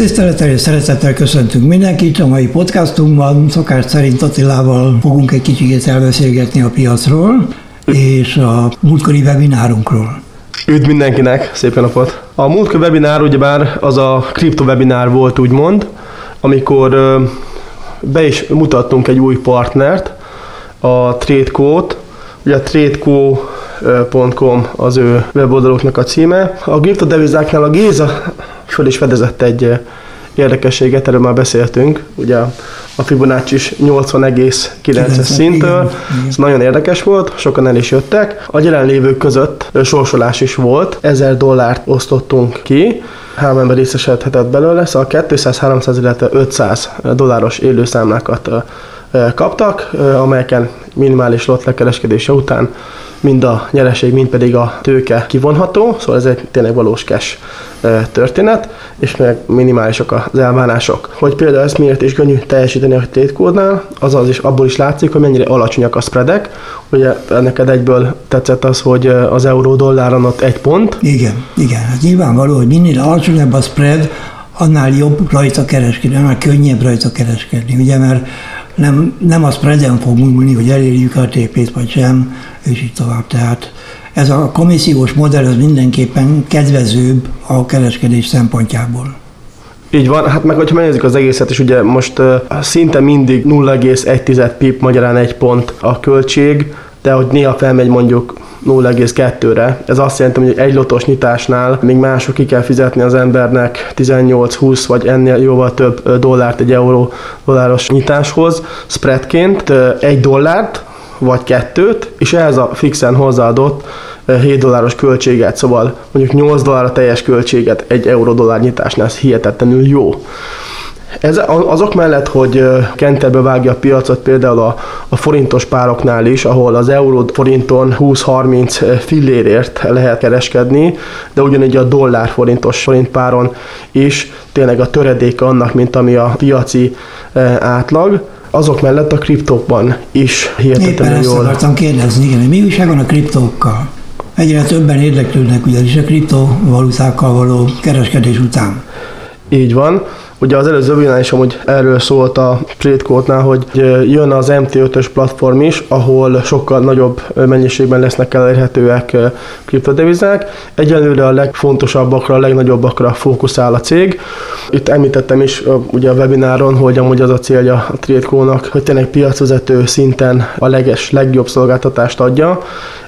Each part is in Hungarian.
Tisztelettel és szeretettel köszöntünk mindenkit. A mai podcastunkban szokás szerint Attilával fogunk egy kicsit elbeszélgetni a piacról és a múltkori webinárunkról. Üdv mindenkinek, szép napot! A múltkori webinár ugyebár az a kripto webinár volt úgymond, amikor be is mutattunk egy új partnert, a TradeCo-t, ugye a tradeco.com az ő weboldaluknak a címe. A kriptodevizáknál a Géza föl is fedezett egy érdekességet, erről már beszéltünk, ugye a Fibonacci is 80,9-es szintől, ez nagyon érdekes volt, sokan el is jöttek. A jelenlévők között sorsolás is volt, 1000 dollárt osztottunk ki, három ember részesedhetett belőle, szóval 200-300, illetve 500 dolláros élőszámlákat kaptak, amelyeken minimális lot lekereskedése után mind a nyereség, mind pedig a tőke kivonható, szóval ez egy tényleg valós cash történet, és meg minimálisak az elvárások. Hogy például ezt miért is könnyű teljesíteni a tétkódnál, az is abból is látszik, hogy mennyire alacsonyak a spreadek. Ugye neked egyből tetszett az, hogy az euró dolláron ott egy pont. Igen, igen. Hát nyilvánvaló, hogy minél alacsonyabb a spread, annál jobb rajta kereskedni, annál könnyebb rajta kereskedni, ugye, mert nem, nem a spreaden fog múlni, hogy elérjük a TP-t vagy sem, és így tovább. Tehát ez a komissziós modell az mindenképpen kedvezőbb a kereskedés szempontjából. Így van, hát meg hogyha megnézzük az egészet, és ugye most uh, szinte mindig 0,1 pip, magyarán egy pont a költség, de hogy néha felmegy mondjuk 0,2-re. Ez azt jelenti, hogy egy lotos nyitásnál még mások ki kell fizetni az embernek 18-20 vagy ennél jóval több dollárt egy euró dolláros nyitáshoz, spreadként egy dollárt, vagy kettőt, és ehhez a fixen hozzáadott 7 dolláros költséget, szóval mondjuk 8 dollár a teljes költséget egy euró dollár nyitásnál, ez hihetetlenül jó. Ez azok mellett, hogy kenterbe vágja a piacot például a, a forintos pároknál is, ahol az euró forinton 20-30 fillérért lehet kereskedni, de ugyanígy a dollár forintos forint páron is tényleg a töredéke annak, mint ami a piaci átlag azok mellett a kriptókban is hihetetlenül jól. Éppen ezt akartam kérdezni, igen, mi újság van a kriptókkal? Egyre többen érdeklődnek ugyanis a kriptovalutákkal való kereskedés után. Így van. Ugye az előző webinár is amúgy erről szólt a Tradecode-nál, hogy jön az MT5-ös platform is, ahol sokkal nagyobb mennyiségben lesznek elérhetőek kriptodevizák. Egyelőre a legfontosabbakra, a legnagyobbakra fókuszál a cég. Itt említettem is ugye a webináron, hogy amúgy az a célja a Tradecode-nak, hogy tényleg piacvezető szinten a leges, legjobb szolgáltatást adja,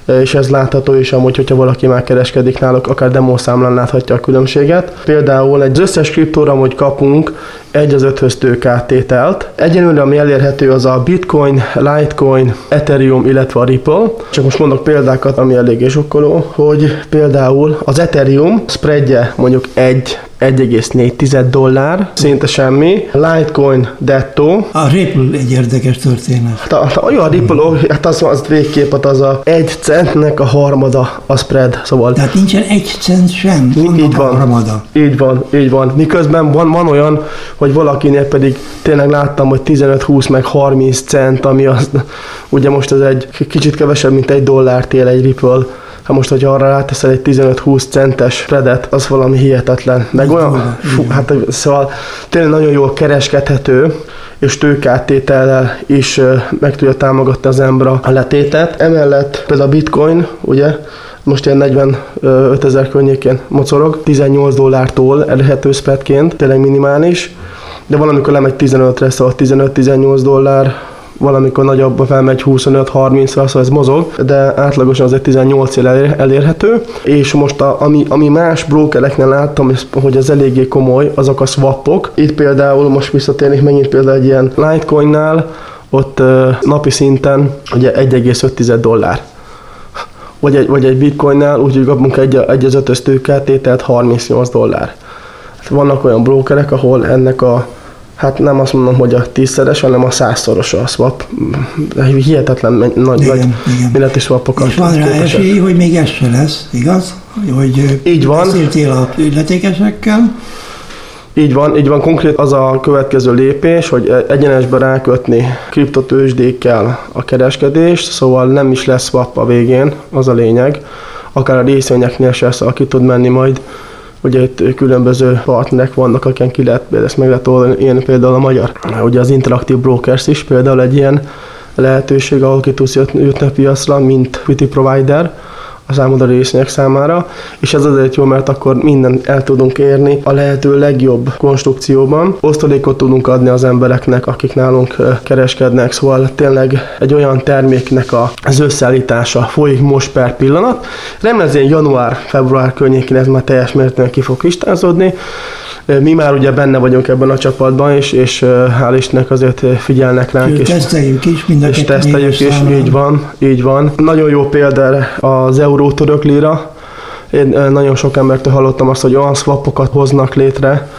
és ez látható is amúgy, hogyha valaki már kereskedik náluk, akár demószámlán láthatja a különbséget. Például egy összes kriptóra, hogy kapunk egy az öthöz tőkáttételt. Egyenlőre, ami elérhető, az a Bitcoin, Litecoin, Ethereum, illetve a Ripple. Csak most mondok példákat, ami eléggé sokkoló, hogy például az Ethereum spreadje mondjuk egy 1,4 dollár, szinte semmi. Litecoin Detto. A Ripple egy érdekes történet. Hát a, a, a Ripple, hát az, az végképp hát az a egy centnek a harmada a spread, szóval. Tehát nincsen egy cent sem, így van, harmada. Így van, így van. Miközben van, van olyan, hogy valakinél pedig tényleg láttam, hogy 15-20 meg 30 cent, ami az, ugye most ez egy kicsit kevesebb, mint egy dollárt él egy Ripple ha most, hogyha arra ráteszel egy 15-20 centes redet, az valami hihetetlen. Meg olyan, fú, hát szóval tényleg nagyon jól kereskedhető, és tőkáttétellel is meg tudja támogatni az ember a letétet. Emellett például a bitcoin, ugye, most ilyen 45 ezer környékén mocorog, 18 dollártól elérhető spreadként, tényleg minimális, de valamikor lemegy 15-re, szóval 15-18 dollár, valamikor nagyobb felmegy 25-30-ra, szóval ez mozog, de átlagosan az egy 18 él elérhető, és most a, ami, ami más brokereknél láttam, hogy ez eléggé komoly, azok a swapok. Itt például most visszatérnék megint például egy ilyen Litecoinnál, ott napi szinten ugye 1,5 dollár vagy egy, vagy egy bitcoinnál, úgyhogy kapunk egy, egy az ötös tőkeltételt 38 dollár. Hát vannak olyan brokerek, ahol ennek a hát nem azt mondom, hogy a tízszeres, hanem a százszoros a swap. Hihetetlen nagy, igen, nagy milleti swapokat. És van rá esély, hogy még ez se lesz, igaz? Hogy így van. Beszéltél a illetékesekkel. Így van, így van, konkrét az a következő lépés, hogy egyenesbe rákötni kriptotősdékkel a kereskedést, szóval nem is lesz swap a végén, az a lényeg. Akár a részvényeknél se, szóval ki tud menni majd Ugye itt különböző partnerek vannak, akik ki lehet, ezt meg lehet oldani, ilyen például a magyar. Ugye az Interactive Brokers is például egy ilyen lehetőség, ahol ki tudsz jutni a piacra, mint equity provider, a számodra részvények számára, és ez azért jó, mert akkor mindent el tudunk érni a lehető legjobb konstrukcióban. Osztalékot tudunk adni az embereknek, akik nálunk kereskednek, szóval tényleg egy olyan terméknek az összeállítása folyik most per pillanat. Remélem, január-február környékén ez már teljes mértékben ki fog kristázódni. Mi már ugye benne vagyunk ebben a csapatban, és, és hál' Istennek azért figyelnek ránk. És teszteljük is, mind És teszteljük is, így van, így van. Nagyon jó példa az euró török lira. Én nagyon sok embertől hallottam azt, hogy olyan swapokat hoznak létre,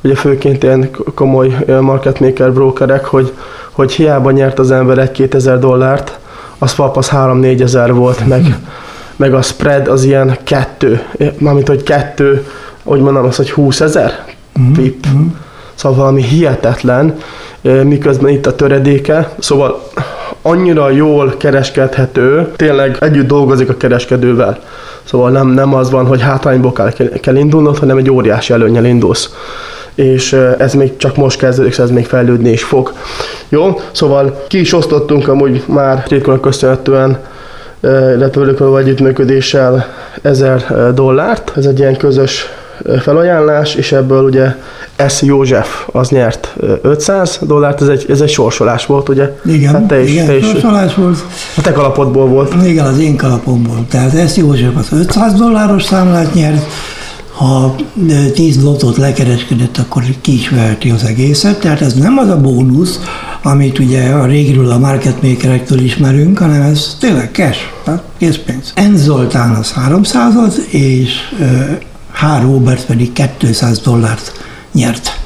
ugye főként ilyen komoly market maker brokerek, hogy, hogy hiába nyert az ember 1-2 ezer dollárt, a swap az 3-4 ezer volt, meg, meg a spread az ilyen kettő, mármint hogy kettő, hogy mondom azt, hogy 20 ezer. Pip. Uh-huh. Szóval valami hihetetlen, miközben itt a töredéke, szóval annyira jól kereskedhető, tényleg együtt dolgozik a kereskedővel. Szóval nem, nem az van, hogy hátrányból kell, kell indulnod, hanem egy óriási előnyel indulsz és ez még csak most kezdődik, ez még fejlődni is fog. Jó, szóval ki is osztottunk amúgy már Rétkónak köszönhetően illetve velük való együttműködéssel 1000 dollárt. Ez egy ilyen közös felajánlás, és ebből ugye S. József az nyert 500 dollárt, ez egy, ez egy sorsolás volt, ugye? Igen, hát te is, igen, te is, sorsolás volt. A te kalapodból volt. Igen, az én kalapomból. Tehát S. József az 500 dolláros számlát nyert, ha 10 lotot lekereskedett, akkor ki is veheti az egészet. Tehát ez nem az a bónusz, amit ugye a régiről a market makerektől ismerünk, hanem ez tényleg cash, készpénz. En Zoltán az 300 és H. Robert pedig 200 dollárt nyert.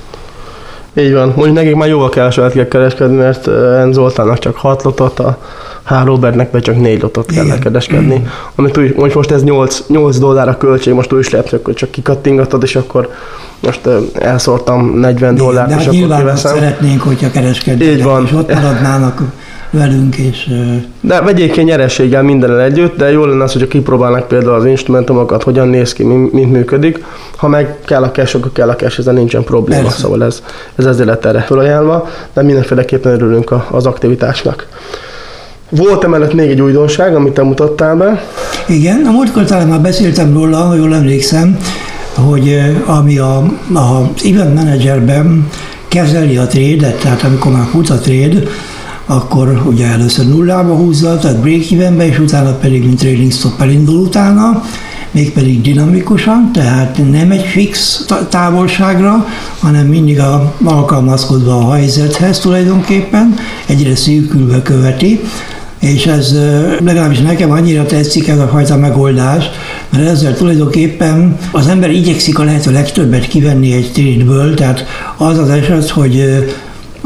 Így van. Mondjuk nekik már jóval keveset kell kereskedni, mert En Zoltánnak csak 6 lotot, a H. Robertnek be csak 4 lotot kell kereskedni. Mm. Amit úgy, hogy most ez 8, 8 dollár a költség, most úgy is lehet, hogy csak kikattingatod, és akkor most elszórtam 40 dollárt, és akkor kiveszem. szeretnénk, hogyha kereskednének, Így van. és ott maradnának velünk, és... De vegyék ki nyerességgel minden együtt, de jó lenne az, hogyha kipróbálnak például az instrumentumokat, hogyan néz ki, mint működik. Ha meg kell a cash, akkor kell a cash, ezzel nincsen probléma, Persze. szóval ez, ez ezzel lett erre felajánlva, de mindenféleképpen örülünk az aktivitásnak. Volt emellett még egy újdonság, amit te mutattál be. Igen, a múltkor talán már beszéltem róla, ha jól emlékszem, hogy ami a, a, event managerben kezeli a trade tehát amikor már fut a trade, akkor ugye először nullába húzza, tehát break evenbe, és utána pedig, mint trading stop elindul utána, mégpedig dinamikusan, tehát nem egy fix távolságra, hanem mindig a, alkalmazkodva a helyzethez tulajdonképpen, egyre szűkülve követi, és ez legalábbis nekem annyira tetszik ez a fajta megoldás, mert ezzel tulajdonképpen az ember igyekszik a lehető legtöbbet kivenni egy trade tehát az az eset, hogy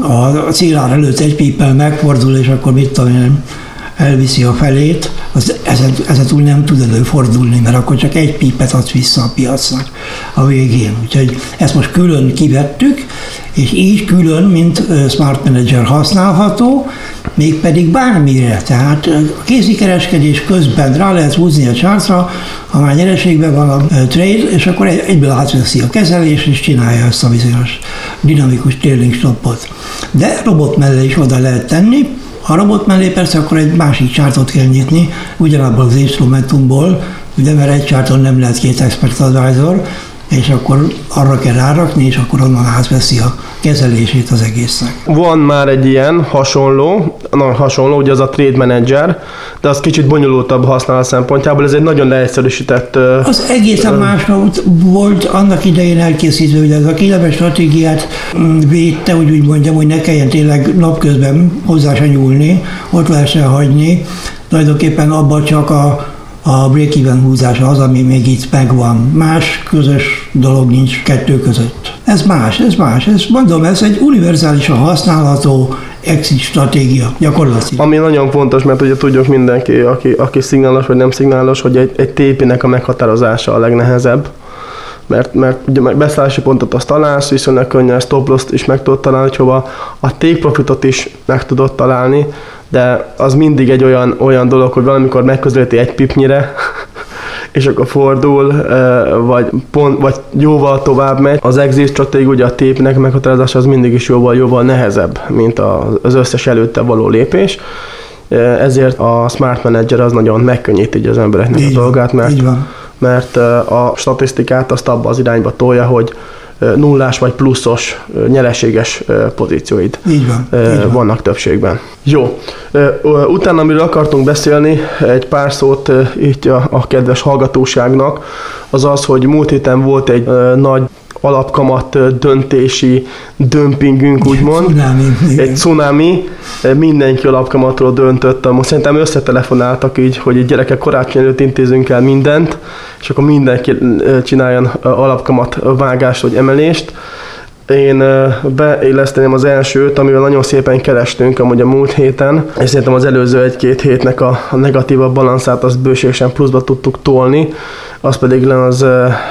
a célár előtt egy píppel megfordul, és akkor mit tudom én, elviszi a felét, az ezen, ezen túl nem tud előfordulni, mert akkor csak egy pípet adsz vissza a piacnak a végén. Úgyhogy ezt most külön kivettük, és így külön, mint Smart Manager használható, mégpedig bármire. Tehát a kézikereskedés közben rá lehet húzni a csárcra, ha már nyereségben van a trade, és akkor egyből átveszi a kezelés, és csinálja ezt a bizonyos dinamikus trailing stopot. De robot mellé is oda lehet tenni, a robot mellé persze akkor egy másik csártot kell nyitni, ugyanabból az instrumentumból, ugye mert egy csárton nem lehet két expert advisor, és akkor arra kell rárakni, és akkor onnan átveszi a kezelését az egésznek. Van már egy ilyen hasonló, nagyon hasonló, ugye az a Trade Manager, de az kicsit bonyolultabb használat szempontjából, ez egy nagyon leegyszerűsített... Az egészen uh, más volt annak idején elkészítve, hogy ez a kileves stratégiát mm, védte, hogy úgy mondjam, hogy ne kelljen tényleg napközben hozzá se nyúlni, ott lehessen hagyni, tulajdonképpen abban csak a a break-even húzása az, ami még itt megvan. Más közös dolog nincs kettő között. Ez más, ez más. Ez mondom, ez egy univerzálisan használható exit stratégia gyakorlatilag. Ami nagyon fontos, mert ugye tudjuk mindenki, aki, aki szignálos vagy nem szignálos, hogy egy, egy tépinek a meghatározása a legnehezebb mert, mert ugye meg beszállási pontot azt találsz, viszonylag könnyen stop loss is meg tudod találni, hova a take profitot is meg tudod találni, de az mindig egy olyan, olyan dolog, hogy valamikor megközelíti egy pipnyire, és akkor fordul, vagy, pont, vagy jóval tovább megy. Az exit stratégia, ugye a tépnek meghatározása az mindig is jóval, jóval nehezebb, mint az összes előtte való lépés. Ezért a Smart Manager az nagyon megkönnyíti az embereknek így a dolgát, mert, mert a statisztikát azt abba az irányba tolja, hogy nullás vagy pluszos nyereséges pozícióid így van, így van. vannak többségben. Jó, utána, amiről akartunk beszélni, egy pár szót itt a, a kedves hallgatóságnak, az az, hogy múlt héten volt egy nagy alapkamat döntési dömpingünk, úgymond. Cunami, egy cunami, mindenki alapkamatról döntött. Most szerintem összetelefonáltak így, hogy egy gyerekek karácsony előtt intézünk el mindent, és akkor mindenki csináljon alapkamat vágást vagy emelést. Én beilleszteném az elsőt, amivel nagyon szépen kerestünk amúgy a múlt héten, és szerintem az előző egy-két hétnek a, negatívabb balanszát azt bőségesen pluszba tudtuk tolni az pedig az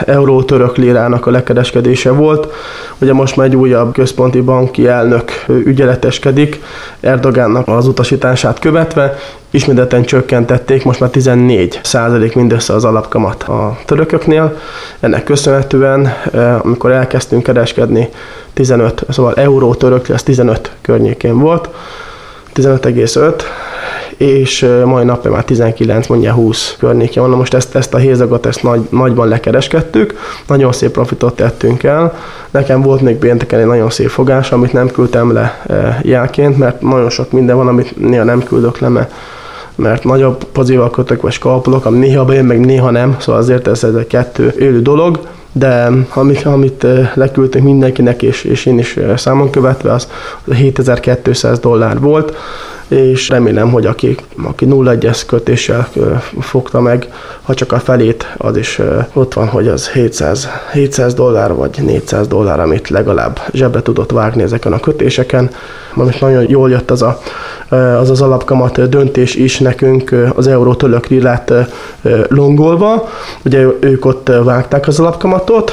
euró-török lirának a lekereskedése volt. Ugye most már egy újabb központi banki elnök ügyeleteskedik Erdogánnak az utasítását követve, ismételten csökkentették, most már 14 százalék mindössze az alapkamat a törököknél. Ennek köszönhetően, amikor elkezdtünk kereskedni, 15, szóval euró török, ez 15 környékén volt, 15,5, és mai napja már 19, mondja 20 környékén van. Na most ezt, ezt a hézagot ezt nagy, nagyban lekereskedtük, nagyon szép profitot tettünk el. Nekem volt még pénteken egy nagyon szép fogás, amit nem küldtem le jelként, mert nagyon sok minden van, amit néha nem küldök le, mert mert nagyobb pozíval kötök vagy skalpolok, ami néha bejön, meg néha nem, szóval azért ez, ez egy kettő élő dolog, de amit, amit leküldtünk mindenkinek, és, és én is számon követve, az 7200 dollár volt, és remélem, hogy aki, aki 0-1-es kötéssel fogta meg, ha csak a felét, az is ott van, hogy az 700, 700 dollár vagy 400 dollár, amit legalább zsebre tudott vágni ezeken a kötéseken. Most nagyon jól jött az a, az, az alapkamat döntés is nekünk az euró tölök lett longolva. Ugye ők ott vágták az alapkamatot,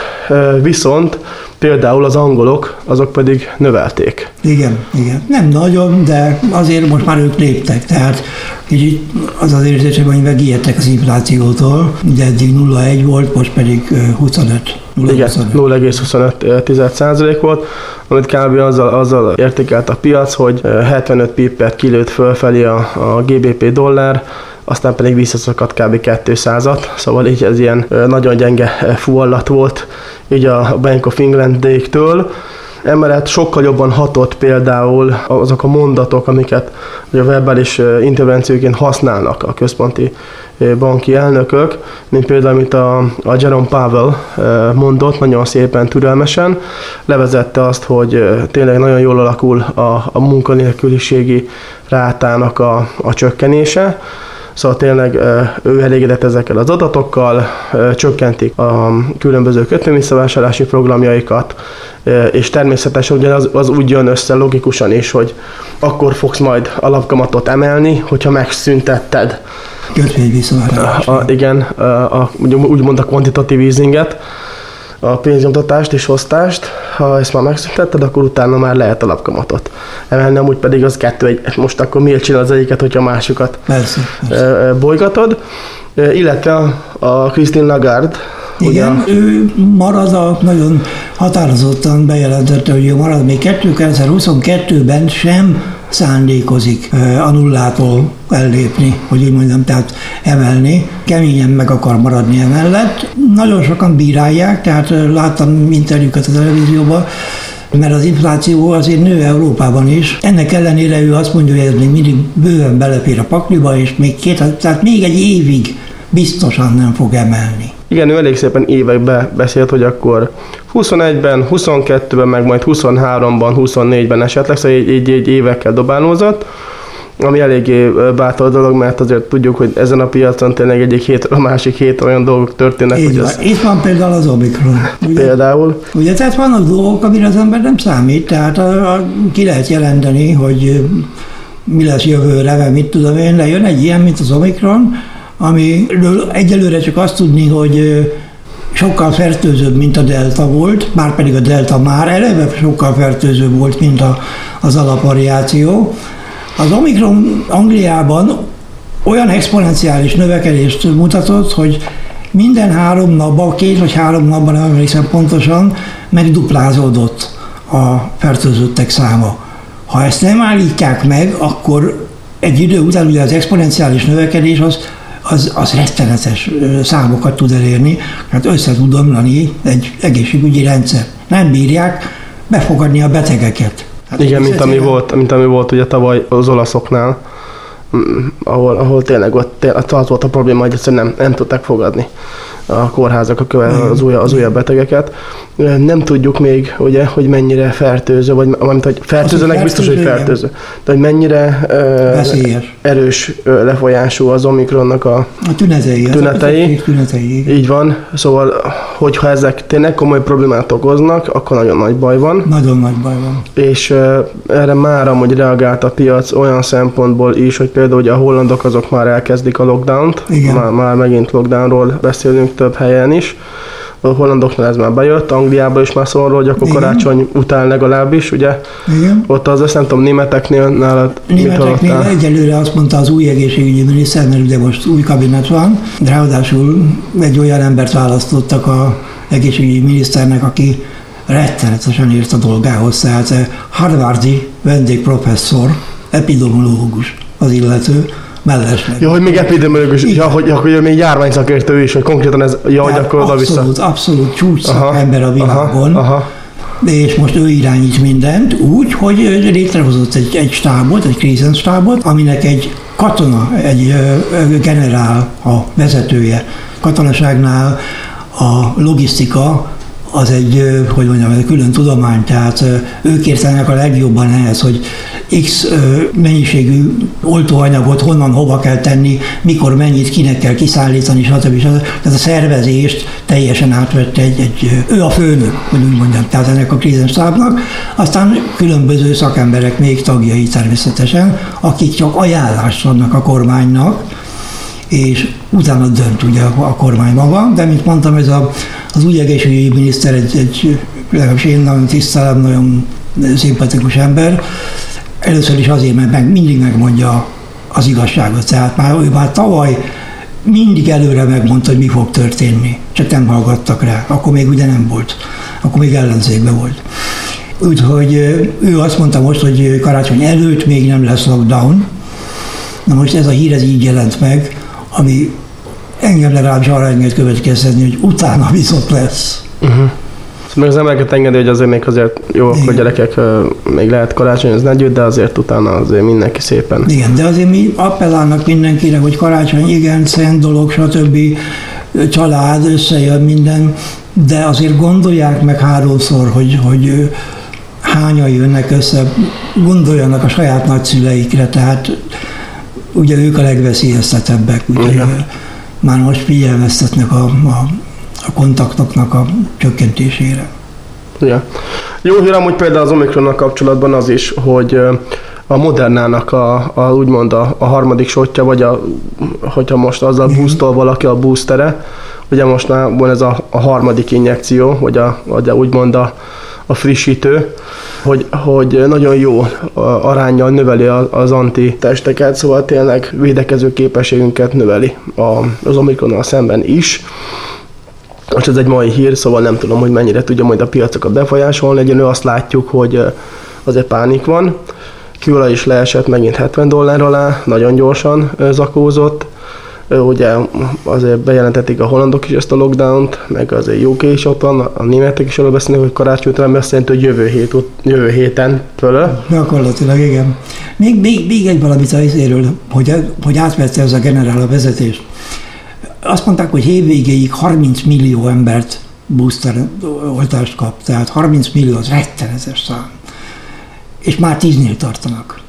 viszont Például az angolok, azok pedig növelték. Igen, igen. Nem nagyon, de azért most már ők léptek, tehát kicsit az az érzésem, hogy megijedtek az inflációtól, ugye eddig 0,1 volt, most pedig 25. 0, Igen, 0,25 volt, amit kb. azzal, azzal értékelt a piac, hogy 75 pipet kilőtt fölfelé a, a GBP dollár, aztán pedig visszaszakadt kb. 200-at, szóval így ez ilyen nagyon gyenge fúallat volt így a Bank of England-től. Emellett sokkal jobban hatott például azok a mondatok, amiket a verbális intervencióként használnak a központi banki elnökök, mint például, amit a, a Jerome Powell mondott, nagyon szépen, türelmesen, levezette azt, hogy tényleg nagyon jól alakul a, a munkanélküliségi rátának a, a csökkenése, Szóval tényleg ő elégedett ezekkel az adatokkal, csökkentik a különböző kötvényvisszavásárlási programjaikat, és természetesen ugye az, úgy jön össze logikusan is, hogy akkor fogsz majd alapkamatot emelni, hogyha megszüntetted kötvényvisszavásárlást. Igen, a, a, úgymond a quantitative easinget, a pénznyomtatást és osztást, ha ezt már megszüntetted, akkor utána már lehet alapkamatot emelni, amúgy pedig az kettő, egy, most akkor miért csinál az egyiket, hogyha a másikat persze, persze. bolygatod. Illetve a Christine Lagarde, igen, ugye? ő marad a, nagyon határozottan bejelentette, hogy ő marad még 2022-ben sem szándékozik a nullától ellépni, hogy így mondjam, tehát emelni. Keményen meg akar maradni emellett. Nagyon sokan bírálják, tehát láttam interjúkat a televízióban, mert az infláció azért nő Európában is. Ennek ellenére ő azt mondja, hogy ez még mindig bőven belefér a pakliba, és még két, tehát még egy évig biztosan nem fog emelni. Igen, ő elég szépen évekbe beszélt, hogy akkor 21-ben, 22-ben, meg majd 23-ban, 24-ben esetleg, szóval így, így, így évekkel dobálózott ami eléggé bátor dolog, mert azért tudjuk, hogy ezen a piacon tényleg egyik hét, a másik hét olyan dolgok történnek. Így hogy van. az... Itt van például az Omikron. Ugye? Például. Ugye, tehát vannak dolgok, amire az ember nem számít, tehát a, a, ki lehet jelenteni, hogy mi lesz jövőre, vagy mit tudom én, lejön egy ilyen, mint az Omikron, amiről egyelőre csak azt tudni, hogy sokkal fertőzőbb, mint a delta volt, már pedig a delta már eleve sokkal fertőzőbb volt, mint a, az alapvariáció. Az Omikron Angliában olyan exponenciális növekedést mutatott, hogy minden három napban, két vagy három napban, nem emlékszem pontosan, megduplázódott a fertőzöttek száma. Ha ezt nem állítják meg, akkor egy idő után ugye az exponenciális növekedés az, az, az rettenetes számokat tud elérni, hát össze tud omlani egy egészségügyi rendszer. Nem bírják befogadni a betegeket. Hát Igen, mint ami, volt, mint ami volt ugye tavaly az olaszoknál, ahol, ahol tényleg ott, ott volt a probléma, hogy egyszerűen nem, nem tudták fogadni a kórházak a köve, az, új, az újabb betegeket. Nem tudjuk még, ugye, hogy mennyire fertőző, vagy amit, hogy fertőzőnek biztos, hogy fertőző, de hogy mennyire Veszélyes. erős lefolyású az Omikronnak a, a tünetei. tünetei. tünetei. Így van, szóval, hogyha ezek tényleg komoly problémát okoznak, akkor nagyon nagy baj van. Nagyon nagy baj van. És erre már amúgy reagált a piac olyan szempontból is, hogy például hogy a hollandok azok már elkezdik a lockdownt, Igen. Már, már megint lockdownról beszélünk több helyen is. A hollandoknál ez már bejött, Angliában is már szól hogy akkor Igen. karácsony után legalábbis, ugye? Igen. Ott az, azt nem tudom, németeknél nálad Németeknél egyelőre azt mondta az új egészségügyi miniszter, mert ugye most új kabinet van, de ráadásul egy olyan embert választottak a egészségügyi miniszternek, aki rettenetesen írt a dolgához, tehát Harvardi vendégprofesszor, epidemiológus az illető, mellesleg. Ja, hogy még epidemiológus, ja, hogy, hogy még járványszakértő is, hogy konkrétan ez, ja, hogy akkor oda vissza. Abszolút, abszolút csúcs ember a világon. Aha, aha. És most ő irányít mindent úgy, hogy létrehozott egy, egy stábot, egy krízenstábot, aminek egy katona, egy generál a vezetője. Katonaságnál a logisztika az egy, hogy mondjam, egy külön tudomány, tehát ők értenek a legjobban ehhez, hogy X mennyiségű oltóanyagot honnan hova kell tenni, mikor mennyit kinek kell kiszállítani, stb. stb. Tehát a szervezést teljesen átvette egy, egy ő a főnök, hogy úgy mondjam, tehát ennek a krízenstábnak. Aztán különböző szakemberek még tagjai természetesen, akik csak ajánlást adnak a kormánynak, és utána dönt ugye a kormány maga, de mint mondtam, ez a, az új egészségügyi miniszter egy, egy legalábbis én nagyon tisztelem, nagyon szimpatikus ember, Először is azért, mert meg, mindig megmondja az igazságot. Tehát már ő már tavaly mindig előre megmondta, hogy mi fog történni. Csak nem hallgattak rá. Akkor még ugye nem volt. Akkor még ellenzékben volt. Úgyhogy ő azt mondta most, hogy karácsony előtt még nem lesz lockdown. Na most ez a hír ez így jelent meg, ami engem legalábbis arra enged következtetni, hogy utána viszont lesz. Uh-huh. Meg az embereket engedi, hogy azért még azért jó, Igen. akkor gyerekek még lehet karácsonyozni együtt, de azért utána azért mindenki szépen. Igen, de azért mi appellálnak mindenkire, hogy karácsony igen, szent dolog, stb. család, összejön minden, de azért gondolják meg háromszor, hogy, hogy hányan jönnek össze, gondoljanak a saját nagyszüleikre, tehát ugye ők a legveszélyeztetebbek, úgyhogy már most figyelmeztetnek a, a a kontaktoknak a csökkentésére. Ja. Jó hír amúgy például az Omikronnak kapcsolatban az is, hogy a Modernának a, a úgymond a, a harmadik sotja, vagy a, hogyha most azzal boostol valaki a boostere, ugye most már van ez a, a harmadik injekció, vagy, a, vagy a, úgymond a, a frissítő, hogy, hogy nagyon jó arányjal növeli az antitesteket, szóval tényleg védekező képességünket növeli az Omikronnal szemben is. Most ez egy mai hír, szóval nem tudom, hogy mennyire tudja majd a piacokat befolyásolni. Egyelő azt látjuk, hogy azért pánik van. Kőolaj is leesett megint 70 dollár alá, nagyon gyorsan zakózott. Ugye azért bejelentették a hollandok is ezt a lockdown-t, meg azért UK is ott van, a németek is arról beszélnek, hogy karácsony után beszélt, hogy jövő, hét, jövő héten fölö. Gyakorlatilag igen. Még, még, még egy valamit az izéről, hogy, hogy átvette ez a generál a vezetést azt mondták, hogy évvégéig 30 millió embert booster oltást kap, tehát 30 millió az rettenetes szám. És már 10-nél tartanak.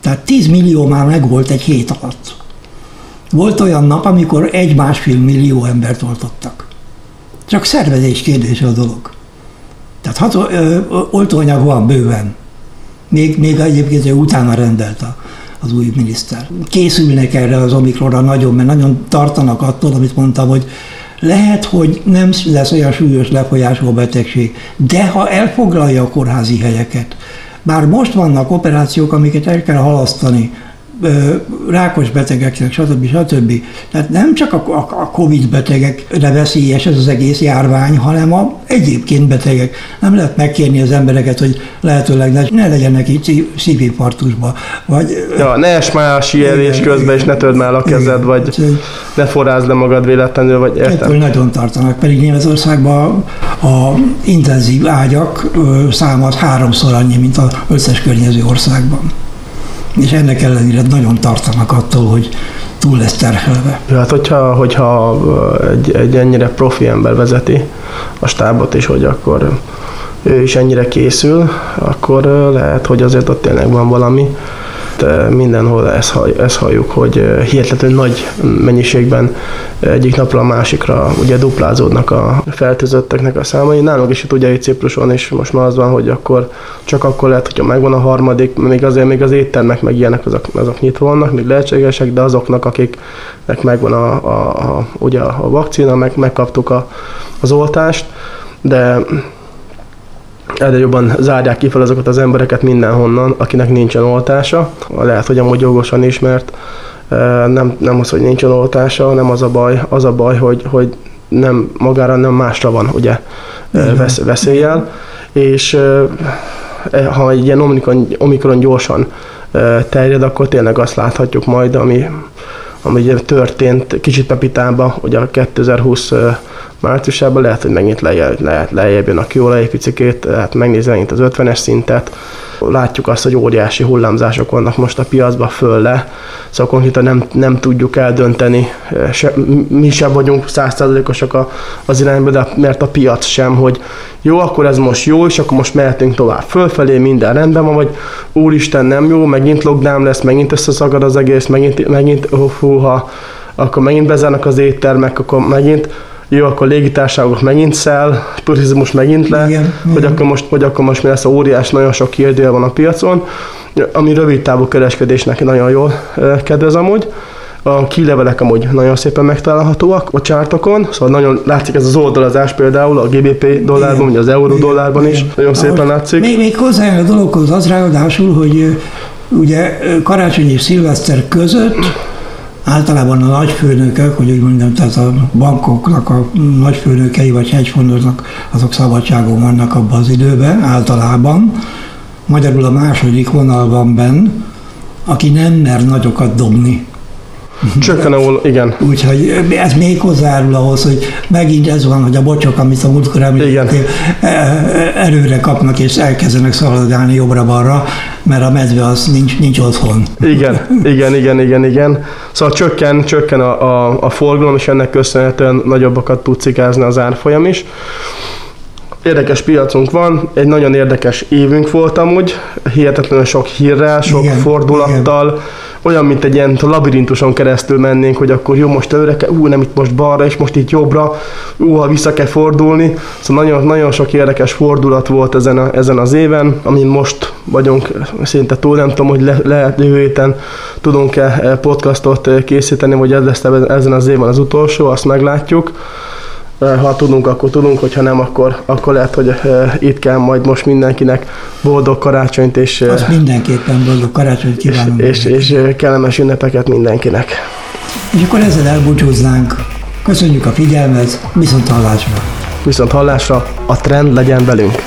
Tehát 10 millió már megvolt egy hét alatt. Volt olyan nap, amikor egy-másfél millió embert oltottak. Csak szervezés kérdése a dolog. Tehát hat, ö, oltóanyag van bőven. Még, még egyébként utána rendelt a, az új miniszter. Készülnek erre az Omikronra nagyon, mert nagyon tartanak attól, amit mondtam, hogy lehet, hogy nem lesz olyan súlyos lefolyású a betegség, de ha elfoglalja a kórházi helyeket, bár most vannak operációk, amiket el kell halasztani, rákos betegeknek, stb. stb. Tehát nem csak a, a, a Covid betegekre veszélyes ez az egész járvány, hanem a egyébként betegek. Nem lehet megkérni az embereket, hogy lehetőleg ne, ne legyenek így szívinfarktusba. Vagy, ja, ne es már a síelés közben, és ne törd már a kezed, igen, vagy ne forrázd le magad véletlenül, vagy értem. Ettől nagyon tartanak, pedig Németországban a intenzív ágyak száma háromszor annyi, mint az összes környező országban és ennek ellenére nagyon tartanak attól, hogy túl lesz terhelve. Hát hogyha, hogyha egy, egy ennyire profi ember vezeti a stábot, és hogy akkor ő is ennyire készül, akkor lehet, hogy azért ott tényleg van valami, mindenhol ezt, ezt halljuk, hogy hihetetlenül nagy mennyiségben egyik napra a másikra ugye duplázódnak a fertőzötteknek a számai. Nálunk is itt ugye itt Cipruson is most már az van, hogy akkor csak akkor lehet, hogyha megvan a harmadik, még azért még az éttermek meg ilyenek, azok, azok nyitva vannak, még lehetségesek, de azoknak, akiknek megvan a, a, a, ugye a vakcina, meg megkaptuk a, az oltást, de egyre jobban zárják ki fel azokat az embereket mindenhonnan, akinek nincsen oltása. Lehet, hogy amúgy jogosan is, mert nem, nem az, hogy nincsen oltása, nem az a baj, az a baj, hogy, hogy nem magára, nem másra van ugye vesz, veszéllyel, és e, ha egy ilyen omikron, omikron gyorsan terjed, akkor tényleg azt láthatjuk majd, ami, ami ugye történt kicsit Pepitában, ugye a 2020 márciusában lehet, hogy megint lejjebb, lehet lejjebb jön a kiola egy picikét, hát megnézni megint az 50-es szintet. Látjuk azt, hogy óriási hullámzások vannak most a piacba föl le, szóval konkrétan nem, nem tudjuk eldönteni, se, mi sem vagyunk százszázalékosak az irányba, de mert a piac sem, hogy jó, akkor ez most jó, és akkor most mehetünk tovább fölfelé, minden rendben van, vagy úristen nem jó, megint lockdown lesz, megint összeszagad az egész, megint, megint oh, húha, akkor megint bezárnak az éttermek, akkor megint jó, akkor légitársaságok megint szel, turizmus megint le, igen, hogy, igen. Akkor most, hogy akkor most mi lesz óriás, nagyon sok kérdél van a piacon, ami rövid távú kereskedésnek nagyon jól kedvez amúgy. A kilevelek amúgy nagyon szépen megtalálhatóak a csártokon, szóval nagyon látszik ez az oldalazás például a GBP dollárban, vagy az euró igen, dollárban igen. is, nagyon Ahogy szépen látszik. Még, még hozzá a dologhoz az ráadásul, hogy ugye karácsony és szilveszter között általában a nagyfőnökök, hogy úgy mondjam, tehát a bankoknak a nagyfőnökei vagy hedgefondoknak azok szabadságon vannak abban az időben, általában. Magyarul a második vonalban benn, aki nem mer nagyokat dobni. Csökken, ahol, igen. Úgyhogy ez még hozzárul ahhoz, hogy megint ez van, hogy a bocsok, amit a múltkor említettél, erőre kapnak és elkezdenek szaladgálni jobbra-balra, mert a medve az nincs, nincs otthon. Igen, igen, igen, igen, igen. Szóval csökken, csökken a, a, a forgalom, és ennek köszönhetően nagyobbakat tud cikázni az árfolyam is. Érdekes piacunk van, egy nagyon érdekes évünk volt amúgy, hihetetlenül sok hírrel, sok igen, fordulattal, igen olyan, mint egy ilyen labirintuson keresztül mennénk, hogy akkor jó, most előre kell, ú, nem itt most balra, és most itt jobbra, ú, ha vissza kell fordulni. Szóval nagyon, nagyon sok érdekes fordulat volt ezen, a, ezen az éven, amin most vagyunk szinte túl, nem tudom, hogy le, lehet jövő héten tudunk-e podcastot készíteni, vagy ez lesz ezen az évben az utolsó, azt meglátjuk ha tudunk, akkor tudunk, hogyha nem, akkor, akkor lehet, hogy itt kell majd most mindenkinek boldog karácsonyt, és... Azt mindenképpen boldog karácsonyt kívánunk. És, és, és kellemes ünnepeket mindenkinek. És akkor ezzel elbúcsúznánk. Köszönjük a figyelmet, viszont hallásra! Viszont hallásra, a trend legyen velünk!